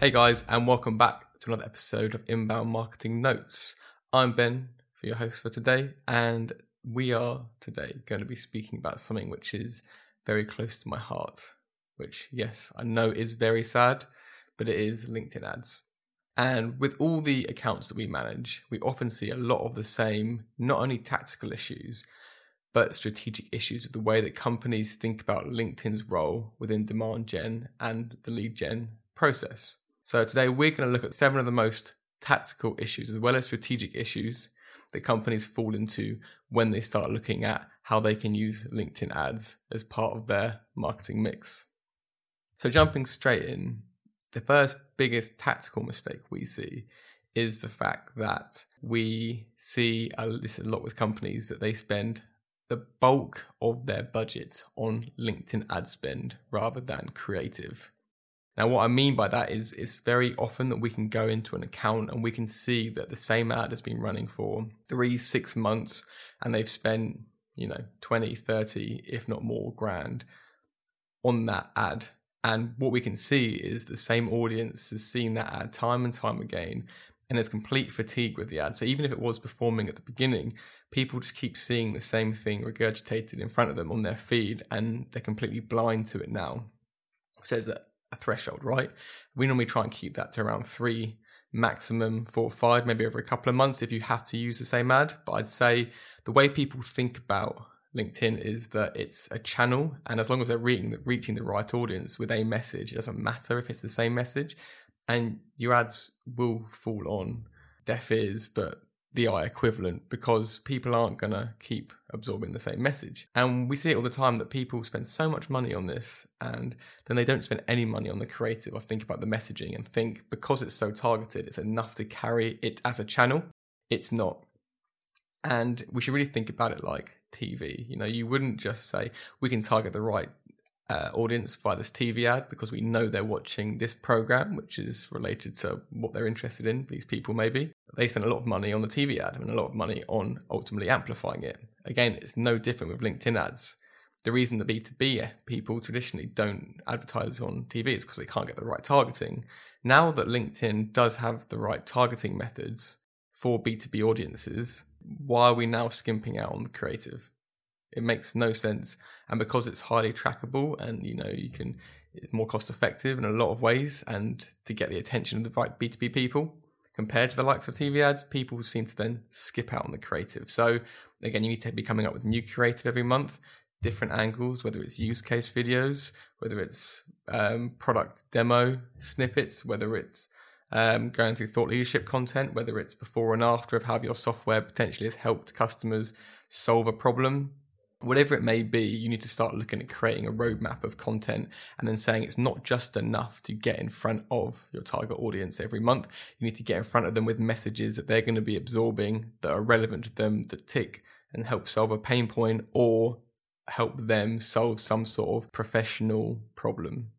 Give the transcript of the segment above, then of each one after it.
Hey guys, and welcome back to another episode of Inbound Marketing Notes. I'm Ben, for your host for today, and we are today going to be speaking about something which is very close to my heart, which, yes, I know is very sad, but it is LinkedIn ads. And with all the accounts that we manage, we often see a lot of the same, not only tactical issues, but strategic issues with the way that companies think about LinkedIn's role within demand gen and the lead gen process. So today we're going to look at seven of the most tactical issues as well as strategic issues that companies fall into when they start looking at how they can use LinkedIn ads as part of their marketing mix. So jumping straight in, the first biggest tactical mistake we see is the fact that we see this a lot with companies that they spend the bulk of their budget on LinkedIn ad spend rather than creative. Now, what I mean by that is it's very often that we can go into an account and we can see that the same ad has been running for three, six months and they've spent, you know, 20, 30, if not more grand on that ad. And what we can see is the same audience has seen that ad time and time again and there's complete fatigue with the ad. So even if it was performing at the beginning, people just keep seeing the same thing regurgitated in front of them on their feed and they're completely blind to it now. Says that a threshold, right? We normally try and keep that to around three, maximum four or five, maybe over a couple of months if you have to use the same ad. But I'd say the way people think about LinkedIn is that it's a channel, and as long as they're reaching reaching the right audience with a message, it doesn't matter if it's the same message, and your ads will fall on deaf ears, but the eye equivalent because people aren't going to keep absorbing the same message. And we see it all the time that people spend so much money on this and then they don't spend any money on the creative or think about the messaging and think because it's so targeted, it's enough to carry it as a channel. It's not. And we should really think about it like TV. You know, you wouldn't just say we can target the right uh, audience via this TV ad because we know they're watching this program, which is related to what they're interested in. These people, maybe they spend a lot of money on the TV ad and a lot of money on ultimately amplifying it. Again, it's no different with LinkedIn ads. The reason the B2B people traditionally don't advertise on TV is because they can't get the right targeting. Now that LinkedIn does have the right targeting methods for B2B audiences, why are we now skimping out on the creative? It makes no sense. And because it's highly trackable and you know you can it's more cost effective in a lot of ways and to get the attention of the right B2B people compared to the likes of TV ads, people seem to then skip out on the creative. So again, you need to be coming up with new creative every month, different angles, whether it's use case videos, whether it's um, product demo snippets, whether it's um, going through thought leadership content, whether it's before and after of how your software potentially has helped customers solve a problem whatever it may be, you need to start looking at creating a roadmap of content and then saying it's not just enough to get in front of your target audience every month. You need to get in front of them with messages that they're going to be absorbing that are relevant to them, that tick and help solve a pain point or help them solve some sort of professional problem.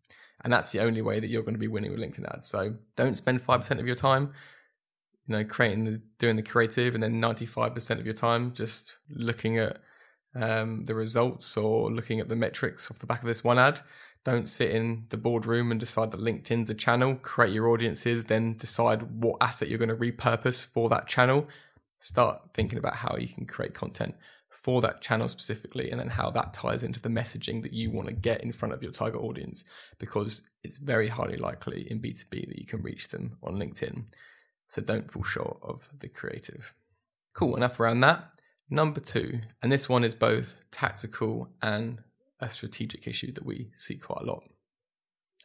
And that's the only way that you're going to be winning with LinkedIn ads. So don't spend 5% of your time you know creating the doing the creative and then 95% of your time just looking at um, the results or looking at the metrics off the back of this one ad. Don't sit in the boardroom and decide that LinkedIn's a channel. Create your audiences, then decide what asset you're going to repurpose for that channel. Start thinking about how you can create content for that channel specifically, and then how that ties into the messaging that you want to get in front of your target audience, because it's very highly likely in B2B that you can reach them on LinkedIn. So don't fall short of the creative. Cool, enough around that. Number two, and this one is both tactical and a strategic issue that we see quite a lot.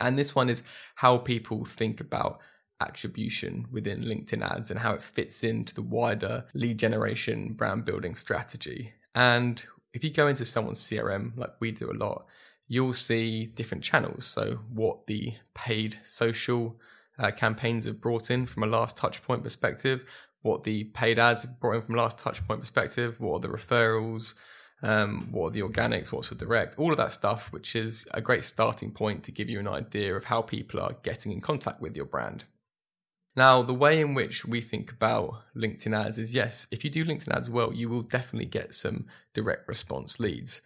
And this one is how people think about attribution within LinkedIn ads and how it fits into the wider lead generation brand building strategy. And if you go into someone's CRM, like we do a lot, you'll see different channels. So, what the paid social uh, campaigns have brought in from a last touch point perspective, what the paid ads brought in from last touch point perspective, what are the referrals, um, what are the organics, what's the direct, all of that stuff, which is a great starting point to give you an idea of how people are getting in contact with your brand. Now, the way in which we think about LinkedIn ads is yes, if you do LinkedIn ads well, you will definitely get some direct response leads.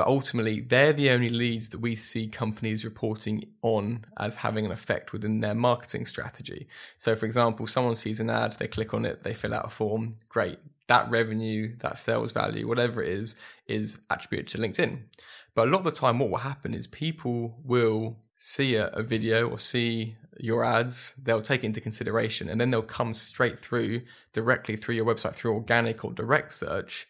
But ultimately, they're the only leads that we see companies reporting on as having an effect within their marketing strategy. So, for example, someone sees an ad, they click on it, they fill out a form, great. That revenue, that sales value, whatever it is, is attributed to LinkedIn. But a lot of the time, what will happen is people will see a, a video or see your ads, they'll take into consideration and then they'll come straight through directly through your website through organic or direct search.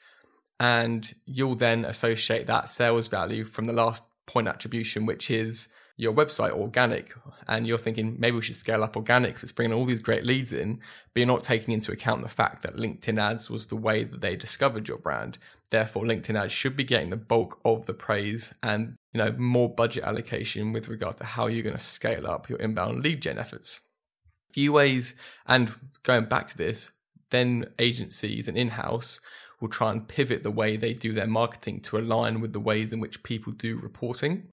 And you'll then associate that sales value from the last point attribution, which is your website organic. And you're thinking maybe we should scale up organic because it's bringing all these great leads in but you're not taking into account the fact that linkedin ads was the way that they discovered your brand. Therefore linkedin ads should be getting the bulk of the praise and you know more budget allocation with regard to how you're going to scale up your inbound lead gen efforts. Few ways and going back to this then agencies and in-house will try and pivot the way they do their marketing to align with the ways in which people do reporting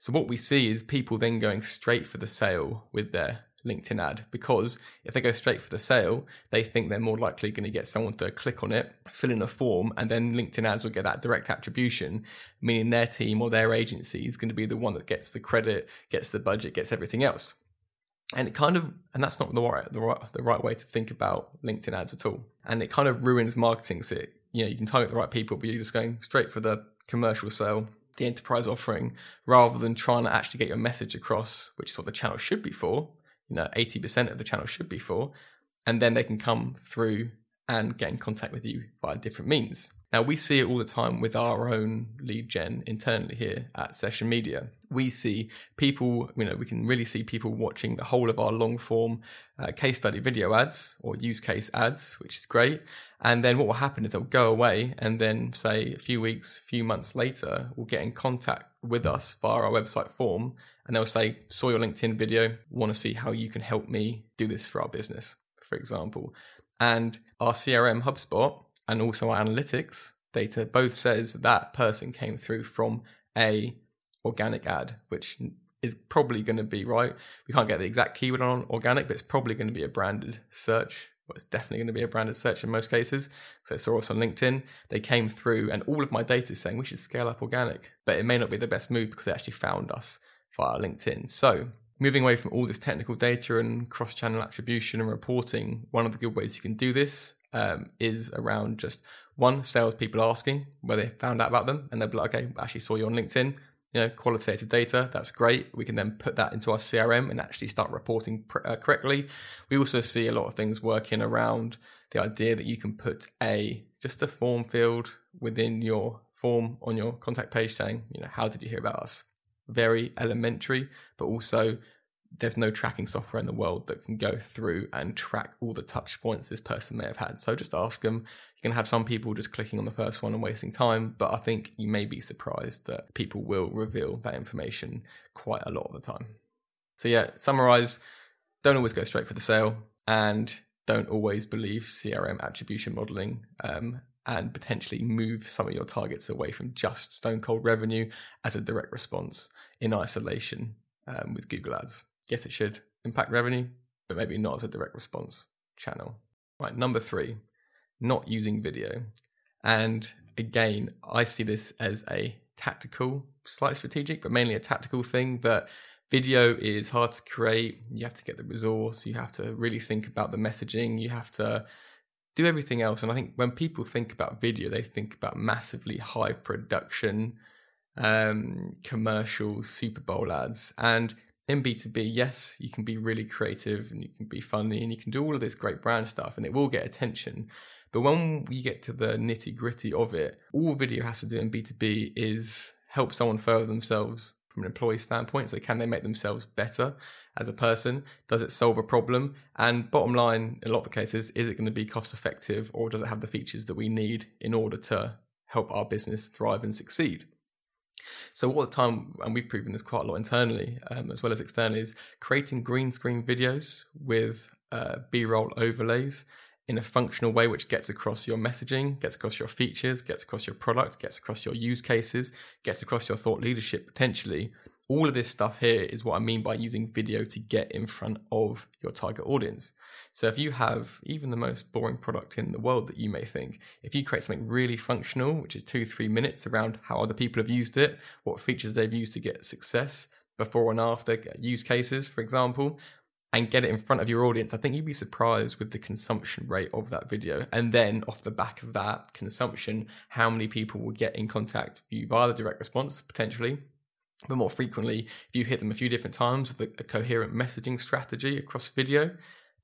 so what we see is people then going straight for the sale with their LinkedIn ad because if they go straight for the sale, they think they're more likely going to get someone to click on it, fill in a form, and then LinkedIn ads will get that direct attribution, meaning their team or their agency is going to be the one that gets the credit, gets the budget, gets everything else. And it kind of, and that's not the right, the right, the right way to think about LinkedIn ads at all. And it kind of ruins marketing. So, it, you know, you can target the right people, but you're just going straight for the commercial sale the enterprise offering rather than trying to actually get your message across, which is what the channel should be for. You know, 80% of the channel should be for. And then they can come through and get in contact with you via different means. Now, we see it all the time with our own lead gen internally here at Session Media. We see people, you know, we can really see people watching the whole of our long form uh, case study video ads or use case ads, which is great. And then what will happen is they'll go away and then, say, a few weeks, few months later, will get in contact with us via our website form and they'll say, Saw your LinkedIn video, want to see how you can help me do this for our business, for example. And our CRM HubSpot and also our analytics data both says that person came through from a organic ad, which is probably going to be right. We can't get the exact keyword on organic, but it's probably going to be a branded search. Well, it's definitely going to be a branded search in most cases. So I saw us on LinkedIn. They came through, and all of my data is saying we should scale up organic, but it may not be the best move because they actually found us via LinkedIn. So moving away from all this technical data and cross channel attribution and reporting, one of the good ways you can do this um, is around just one salespeople asking where they found out about them, and they'll be like, okay, I actually saw you on LinkedIn. You know, qualitative data, that's great. We can then put that into our CRM and actually start reporting pr- uh, correctly. We also see a lot of things working around the idea that you can put a just a form field within your form on your contact page saying, you know, how did you hear about us? Very elementary, but also there's no tracking software in the world that can go through and track all the touch points this person may have had. So just ask them. You can have some people just clicking on the first one and wasting time, but I think you may be surprised that people will reveal that information quite a lot of the time. So yeah, summarize, don't always go straight for the sale and don't always believe CRM attribution modeling um, and potentially move some of your targets away from just stone cold revenue as a direct response in isolation um, with Google Ads. Yes, it should impact revenue, but maybe not as a direct response channel. Right, number three, not using video. And again, I see this as a tactical, slightly strategic, but mainly a tactical thing that video is hard to create. You have to get the resource, you have to really think about the messaging, you have to do everything else. And I think when people think about video, they think about massively high production um, commercial Super Bowl ads. And in B2B, yes, you can be really creative and you can be funny and you can do all of this great brand stuff and it will get attention. But when we get to the nitty gritty of it, all video has to do in B2B is help someone further themselves from an employee standpoint. So, can they make themselves better as a person? Does it solve a problem? And bottom line, in a lot of cases, is it going to be cost effective or does it have the features that we need in order to help our business thrive and succeed? So all the time, and we've proven this quite a lot internally um, as well as externally, is creating green screen videos with uh, B-roll overlays in a functional way which gets across your messaging, gets across your features, gets across your product, gets across your use cases, gets across your thought leadership potentially, all of this stuff here is what I mean by using video to get in front of your target audience. So if you have even the most boring product in the world that you may think, if you create something really functional, which is two, three minutes around how other people have used it, what features they've used to get success, before and after use cases, for example, and get it in front of your audience, I think you'd be surprised with the consumption rate of that video. And then off the back of that consumption, how many people will get in contact with you via the direct response potentially, but more frequently, if you hit them a few different times with a, coherent messaging strategy across video,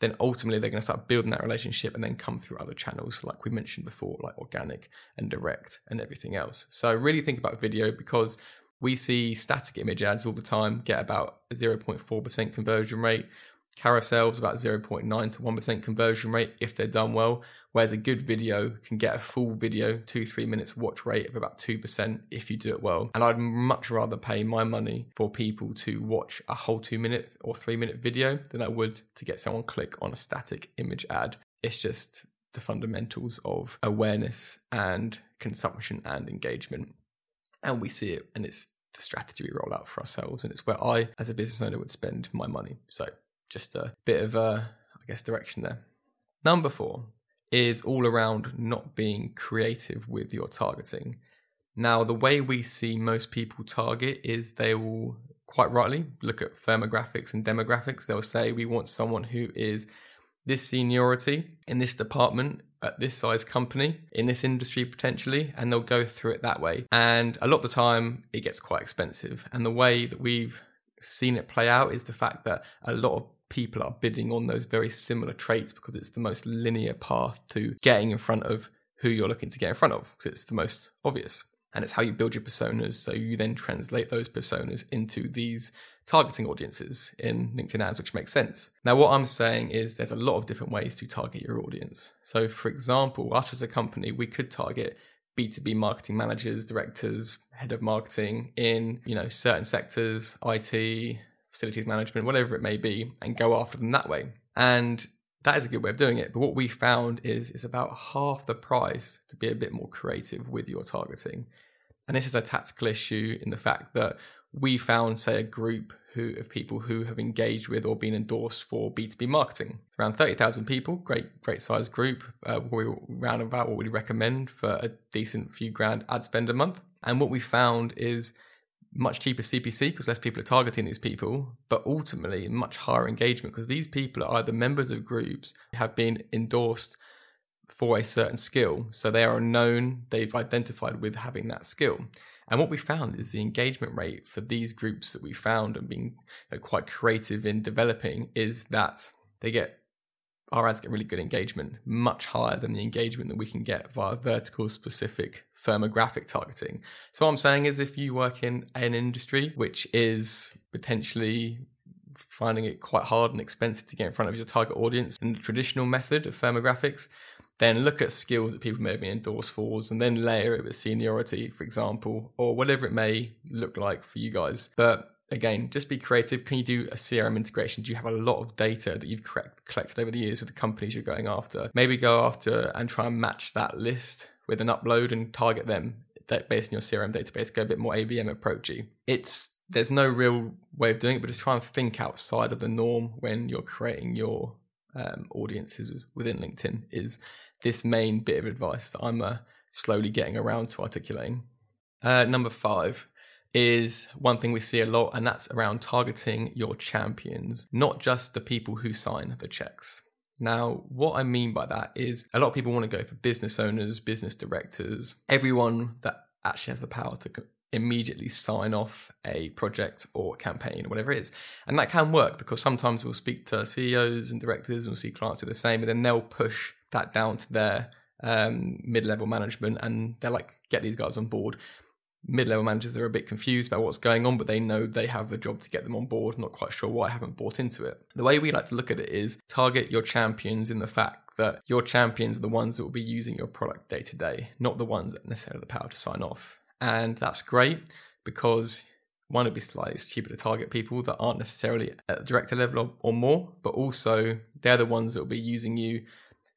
then ultimately they're going to start building that relationship and then come through other channels, like we mentioned before, like organic and direct and everything else. So really think about video because we see static image ads all the time get about 0.4% conversion rate carousels about 0.9 to 1% conversion rate if they're done well whereas a good video can get a full video 2 3 minutes watch rate of about 2% if you do it well. And I'd much rather pay my money for people to watch a whole 2 minute or 3 minute video than I would to get someone click on a static image ad. It's just the fundamentals of awareness and consumption and engagement. And we see it and it's the strategy we roll out for ourselves and it's where I as a business owner would spend my money. So just a bit of a, I guess, direction there. Number four is all around not being creative with your targeting. Now, the way we see most people target is they will quite rightly look at firmographics and demographics. They'll say, We want someone who is this seniority in this department at this size company in this industry potentially and they'll go through it that way and a lot of the time it gets quite expensive and the way that we've seen it play out is the fact that a lot of people are bidding on those very similar traits because it's the most linear path to getting in front of who you're looking to get in front of because it's the most obvious. And it's how you build your personas. So you then translate those personas into these targeting audiences in LinkedIn ads, which makes sense. Now, what I'm saying is there's a lot of different ways to target your audience. So, for example, us as a company, we could target B2B marketing managers, directors, head of marketing in, you know, certain sectors, IT, facilities management, whatever it may be, and go after them that way. And that is a good way of doing it. But what we found is it's about half the price to be a bit more creative with your targeting. And this is a tactical issue in the fact that we found, say, a group who of people who have engaged with or been endorsed for B2B marketing. Around 30,000 people, great, great size group. Uh, we round about what we recommend for a decent few grand ad spend a month. And what we found is much cheaper CPC because less people are targeting these people, but ultimately much higher engagement because these people are either members of groups have been endorsed for a certain skill. So they are known, they've identified with having that skill. And what we found is the engagement rate for these groups that we found and being quite creative in developing is that they get our ads get really good engagement, much higher than the engagement that we can get via vertical specific firmographic targeting. So, what I'm saying is, if you work in an industry which is potentially finding it quite hard and expensive to get in front of your target audience in the traditional method of firmographics, then look at skills that people may been endorsed for and then layer it with seniority, for example, or whatever it may look like for you guys. But again, just be creative. Can you do a CRM integration? Do you have a lot of data that you've collected over the years with the companies you're going after? Maybe go after and try and match that list with an upload and target them based on your CRM database. Go a bit more ABM approachy. It's there's no real way of doing it, but just try and think outside of the norm when you're creating your um, audiences within LinkedIn. Is this main bit of advice that I'm uh, slowly getting around to articulating? Uh, number five is one thing we see a lot, and that's around targeting your champions, not just the people who sign the checks. Now, what I mean by that is a lot of people want to go for business owners, business directors, everyone that actually has the power to immediately sign off a project or campaign whatever it is. And that can work because sometimes we'll speak to CEOs and directors and we'll see clients do the same, and then they'll push that down to their um, mid level management and they're like, get these guys on board mid-level managers are a bit confused about what's going on, but they know they have the job to get them on board. Not quite sure why I haven't bought into it. The way we like to look at it is target your champions in the fact that your champions are the ones that will be using your product day to day, not the ones that necessarily have the power to sign off. And that's great because one, it'd be slightly cheaper to target people that aren't necessarily at the director level or, or more, but also they're the ones that will be using you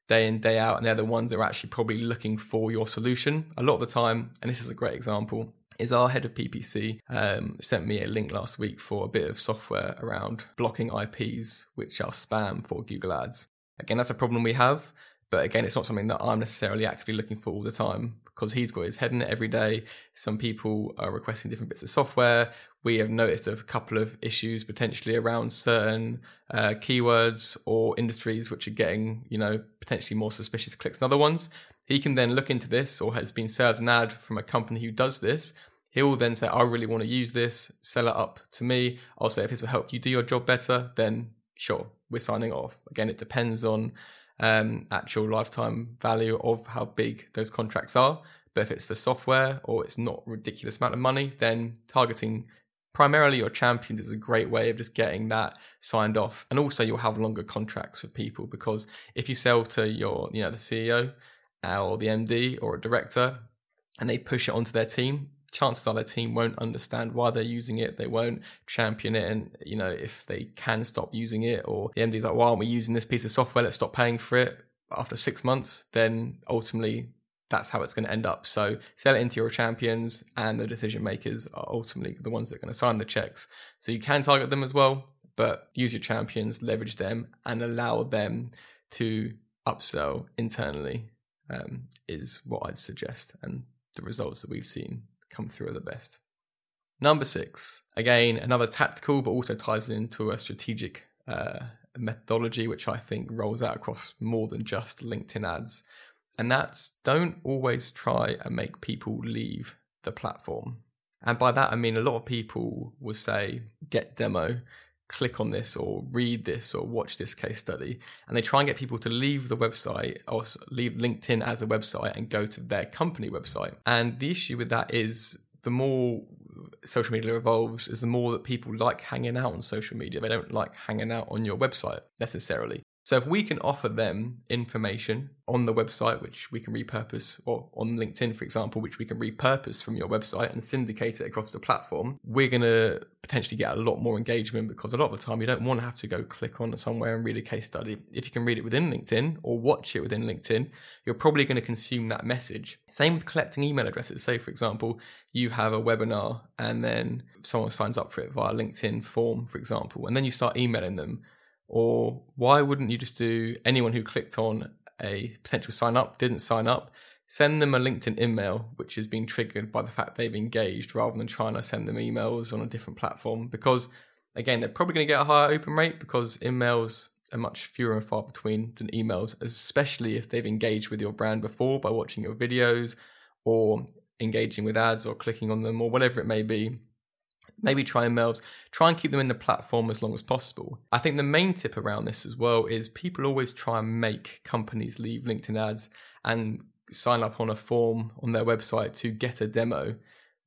day in, day out, and they're the ones that are actually probably looking for your solution. A lot of the time, and this is a great example, is our head of PPC um, sent me a link last week for a bit of software around blocking IPs, which are spam for Google Ads. Again, that's a problem we have, but again, it's not something that I'm necessarily actively looking for all the time because he's got his head in it every day. Some people are requesting different bits of software. We have noticed a couple of issues potentially around certain uh, keywords or industries which are getting, you know, potentially more suspicious clicks than other ones. He can then look into this or has been served an ad from a company who does this. He'll then say, I really want to use this, sell it up to me. I'll say, if this will help you do your job better, then sure, we're signing off. Again, it depends on um, actual lifetime value of how big those contracts are. But if it's for software or it's not a ridiculous amount of money, then targeting primarily your champions is a great way of just getting that signed off. And also you'll have longer contracts with people because if you sell to your, you know, the CEO or the MD or a director and they push it onto their team, chances are their team won't understand why they're using it. They won't champion it. And, you know, if they can stop using it or the MD's like, why aren't we using this piece of software? Let's stop paying for it after six months, then ultimately that's how it's going to end up. So sell it into your champions and the decision makers are ultimately the ones that are going to sign the checks. So you can target them as well, but use your champions, leverage them and allow them to upsell internally um, is what I'd suggest. And the results that we've seen come through are the best. Number six, again, another tactical, but also ties into a strategic uh, methodology, which I think rolls out across more than just LinkedIn ads. And that's don't always try and make people leave the platform. And by that, I mean a lot of people will say, get demo, click on this or read this or watch this case study. And they try and get people to leave the website or leave LinkedIn as a website and go to their company website. And the issue with that is the more social media evolves is the more that people like hanging out on social media. They don't like hanging out on your website necessarily. So if we can offer them information on the website, which we can repurpose, or on LinkedIn, for example, which we can repurpose from your website and syndicate it across the platform, we're going to potentially get a lot more engagement because a lot of the time you don't want to have to go click on somewhere and read a case study. If you can read it within LinkedIn or watch it within LinkedIn, you're probably going to consume that message. Same with collecting email addresses. Say, for example, you have a webinar and then someone signs up for it via LinkedIn form, for example, and then you start emailing them or why wouldn't you just do anyone who clicked on a potential sign up, didn't sign up, send them a LinkedIn email, which has been triggered by the fact they've engaged rather than trying to send them emails on a different platform? Because again, they're probably going to get a higher open rate because emails are much fewer and far between than emails, especially if they've engaged with your brand before by watching your videos or engaging with ads or clicking on them or whatever it may be maybe try and emails, try and keep them in the platform as long as possible. I think the main tip around this as well is people always try and make companies leave LinkedIn ads and sign up on a form on their website to get a demo.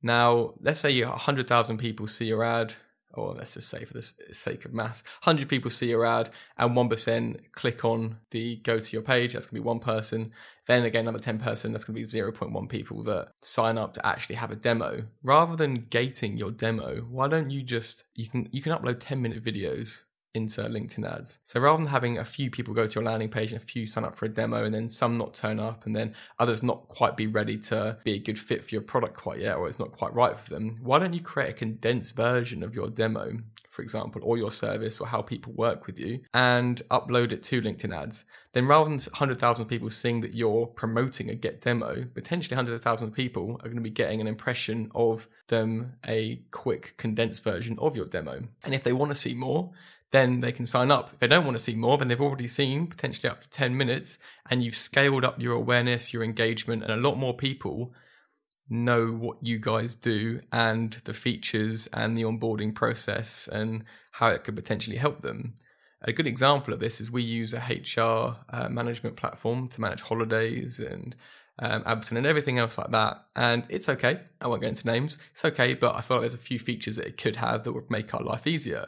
Now, let's say 100,000 people see your ad, or let's just say for the sake of mass, 100 people see your ad and 1% click on the go to your page. That's going to be one person. Then again, another 10 person, that's going to be 0.1 people that sign up to actually have a demo. Rather than gating your demo, why don't you just, you can, you can upload 10 minute videos into LinkedIn ads. So rather than having a few people go to your landing page and a few sign up for a demo and then some not turn up and then others not quite be ready to be a good fit for your product quite yet or it's not quite right for them, why don't you create a condensed version of your demo, for example, or your service or how people work with you and upload it to LinkedIn ads? Then rather than 100,000 people seeing that you're promoting a get demo, potentially 100,000 people are going to be getting an impression of them a quick condensed version of your demo. And if they want to see more, then they can sign up. If they don't want to see more, then they've already seen potentially up to 10 minutes and you've scaled up your awareness, your engagement, and a lot more people know what you guys do and the features and the onboarding process and how it could potentially help them. A good example of this is we use a HR uh, management platform to manage holidays and um, Absent and everything else like that. And it's okay. I won't go into names. It's okay, but I feel like there's a few features that it could have that would make our life easier.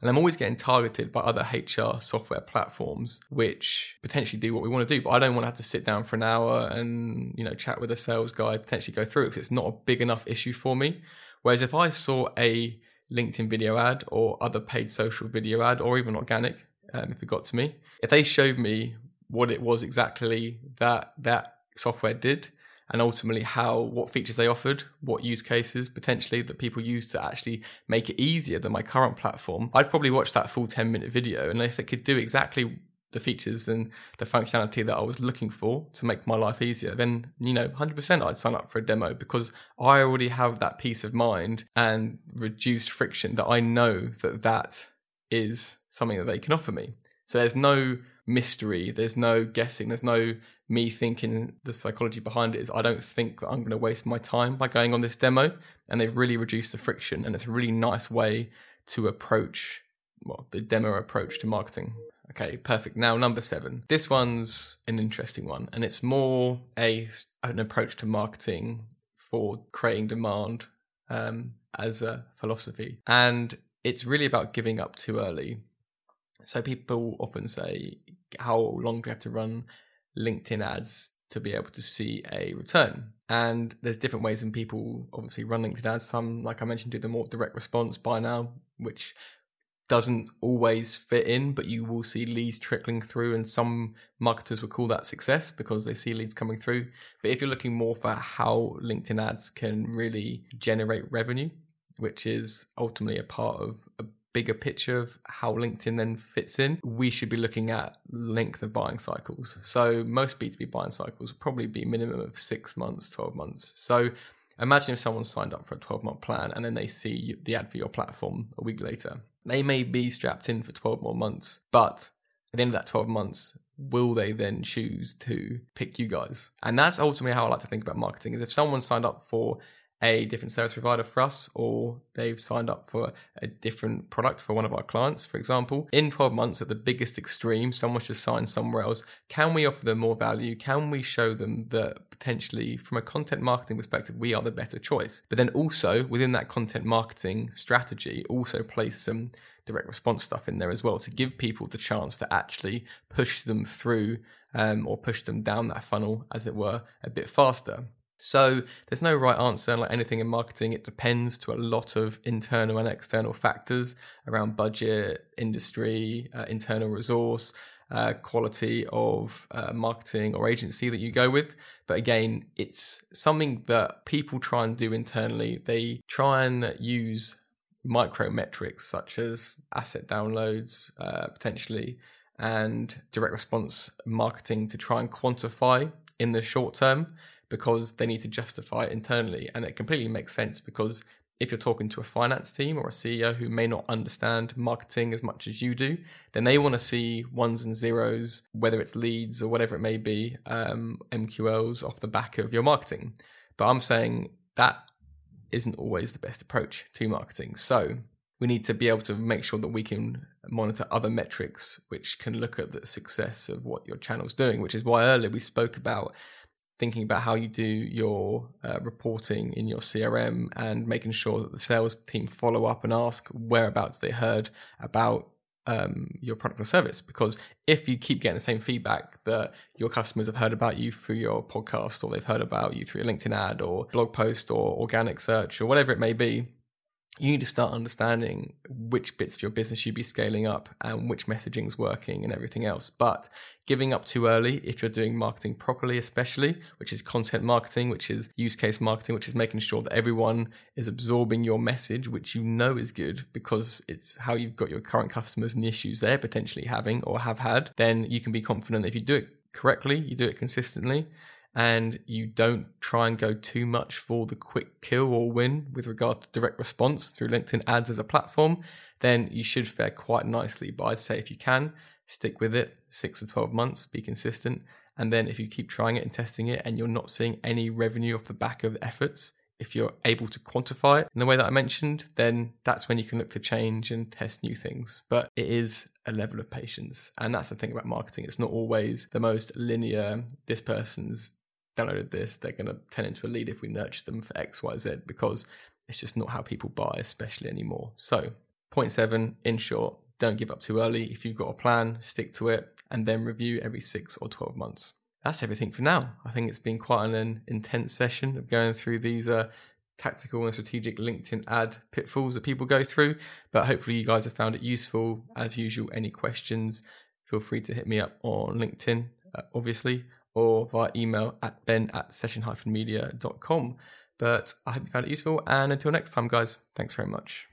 And I'm always getting targeted by other HR software platforms, which potentially do what we want to do. But I don't want to have to sit down for an hour and, you know, chat with a sales guy, potentially go through it because it's not a big enough issue for me. Whereas if I saw a LinkedIn video ad or other paid social video ad or even organic, um, if it got to me, if they showed me what it was exactly that that software did and ultimately how what features they offered, what use cases potentially that people use to actually make it easier than my current platform, I'd probably watch that full 10 minute video. And if it could do exactly the features and the functionality that I was looking for to make my life easier, then, you know, 100% I'd sign up for a demo because I already have that peace of mind and reduced friction that I know that that is something that they can offer me. So there's no mystery, there's no guessing, there's no me thinking the psychology behind it is I don't think that I'm going to waste my time by going on this demo. And they've really reduced the friction, and it's a really nice way to approach well the demo approach to marketing. Okay, perfect. Now number seven. This one's an interesting one, and it's more a an approach to marketing for creating demand um, as a philosophy, and it's really about giving up too early. So people often say, "How long do you have to run LinkedIn ads to be able to see a return?" And there's different ways, and people obviously run LinkedIn ads. Some, like I mentioned, do the more direct response buy now, which doesn't always fit in, but you will see leads trickling through, and some marketers would call that success because they see leads coming through. But if you're looking more for how LinkedIn ads can really generate revenue, which is ultimately a part of a bigger picture of how LinkedIn then fits in, we should be looking at length of buying cycles. So most B2B buying cycles will probably be minimum of six months, 12 months. So imagine if someone signed up for a 12 month plan and then they see the ad for your platform a week later they may be strapped in for 12 more months, but at the end of that 12 months, will they then choose to pick you guys? And that's ultimately how I like to think about marketing is if someone signed up for a different service provider for us or they've signed up for a different product for one of our clients, for example, in 12 months at the biggest extreme, someone's just signed somewhere else. Can we offer them more value? Can we show them that potentially from a content marketing perspective, we are the better choice? But then also within that content marketing strategy, also place some direct response stuff in there as well to give people the chance to actually push them through um, or push them down that funnel, as it were, a bit faster. So there's no right answer. Like anything in marketing, it depends to a lot of internal and external factors around budget, industry, uh, internal resource, uh, quality of uh, marketing or agency that you go with. But again, it's something that people try and do internally. They try and use micro metrics such as asset downloads, uh, potentially, and direct response marketing to try and quantify in the short term because they need to justify it internally. And it completely makes sense because if you're talking to a finance team or a CEO who may not understand marketing as much as you do, then they want to see ones and zeros, whether it's leads or whatever it may be, um, MQLs off the back of your marketing. But I'm saying that isn't always the best approach to marketing. So we need to be able to make sure that we can monitor other metrics which can look at the success of what your channel's doing, which is why earlier we spoke about thinking about how you do your uh, reporting in your CRM and making sure that the sales team follow up and ask whereabouts they heard about um, your product or service. Because if you keep getting the same feedback that your customers have heard about you through your podcast or they've heard about you through a LinkedIn ad or blog post or organic search or whatever it may be, you need to start understanding which bits of your business you'd be scaling up and which messaging is working and everything else. But giving up too early, if you're doing marketing properly, especially, which is content marketing, which is use case marketing, which is making sure that everyone is absorbing your message, which you know is good because it's how you've got your current customers and the issues they're potentially having or have had, then you can be confident if you do it correctly, you do it consistently, and you don't try and go too much for the quick kill or win with regard to direct response through LinkedIn ads as a platform, then you should fare quite nicely. But I'd say if you can, stick with it six or 12 months, be consistent. And then if you keep trying it and testing it and you're not seeing any revenue off the back of efforts, if you're able to quantify it in the way that I mentioned, then that's when you can look to change and test new things. But it is a level of patience. And that's the thing about marketing. It's not always the most linear, this person's downloaded this, they're going to turn into a lead if we nurture them for X, Y, Z, because it's just not how people buy, especially anymore. So, point seven, in short, don't give up too early. If you've got a plan, stick to it, and then review every six or 12 months. That's everything for now. I think it's been quite an intense session of going through these uh, tactical and strategic LinkedIn ad pitfalls that people go through. But hopefully, you guys have found it useful. As usual, any questions, feel free to hit me up on LinkedIn, uh, obviously, or via email at ben at session-media.com. But I hope you found it useful. And until next time, guys, thanks very much.